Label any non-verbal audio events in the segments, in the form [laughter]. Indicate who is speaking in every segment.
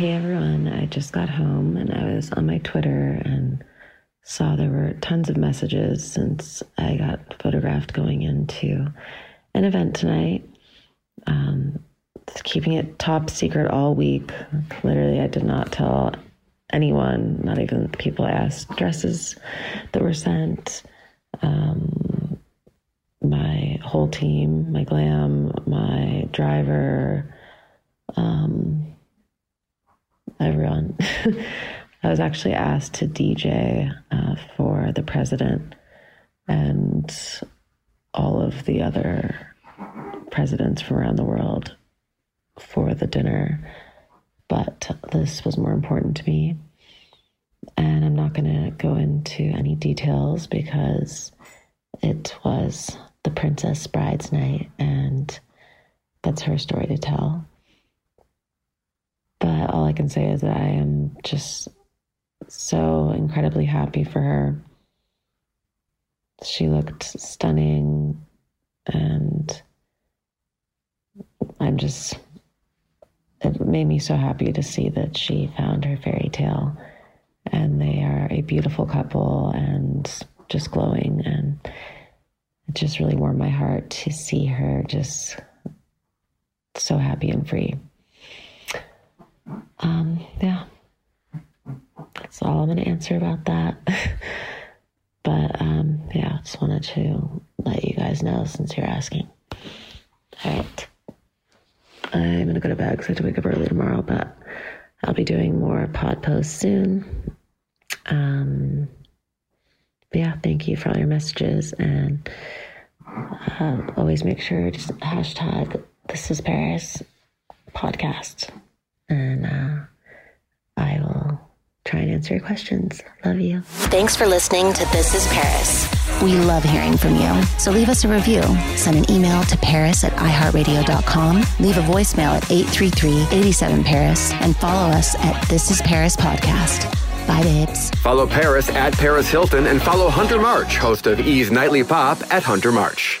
Speaker 1: Hey everyone, I just got home and I was on my Twitter and saw there were tons of messages since I got photographed going into an event tonight. Um, keeping it top secret all week. Literally, I did not tell anyone, not even the people I asked, dresses that were sent. Um, my whole team, my glam, my driver, um, everyone. [laughs] I was actually asked to DJ uh, for the president and all of the other presidents from around the world for the dinner, but this was more important to me. And I'm not going to go into any details because it was the princess bride's night and that's her story to tell. But all I can say is that I am just so incredibly happy for her. She looked stunning and I'm just it made me so happy to see that she found her fairy tale and they are a beautiful couple and just glowing and it just really warmed my heart to see her just so happy and free um yeah. That's all i'm going to answer about that. [laughs] But um yeah I just wanted to let you guys know since you're asking. All right I'm gonna go to bed because I have to wake up early tomorrow, but I'll be doing more pod posts soon. Um, yeah, thank you for all your messages and uh, always make sure to hashtag this is Paris podcast and uh, I will try and answer your questions. Love you.
Speaker 2: Thanks for listening to This is Paris. We love hearing from you. So leave us a review. Send an email to paris at iheartradio.com. Leave a voicemail at 833-87-PARIS and follow us at This is Paris Podcast. Bye, babes.
Speaker 3: Follow Paris at Paris Hilton and follow Hunter March, host of E's Nightly Pop at Hunter March.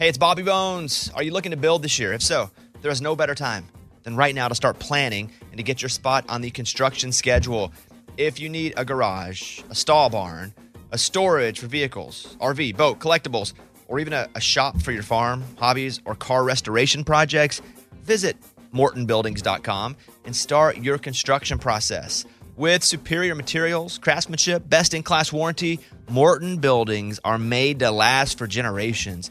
Speaker 4: Hey, it's Bobby Bones. Are you looking to build this year? If so, there is no better time than right now to start planning and to get your spot on the construction schedule. If you need a garage, a stall barn, a storage for vehicles, RV, boat, collectibles, or even a, a shop for your farm, hobbies, or car restoration projects, visit mortonbuildings.com and start your construction process. With superior materials, craftsmanship, best in class warranty, Morton buildings are made to last for generations.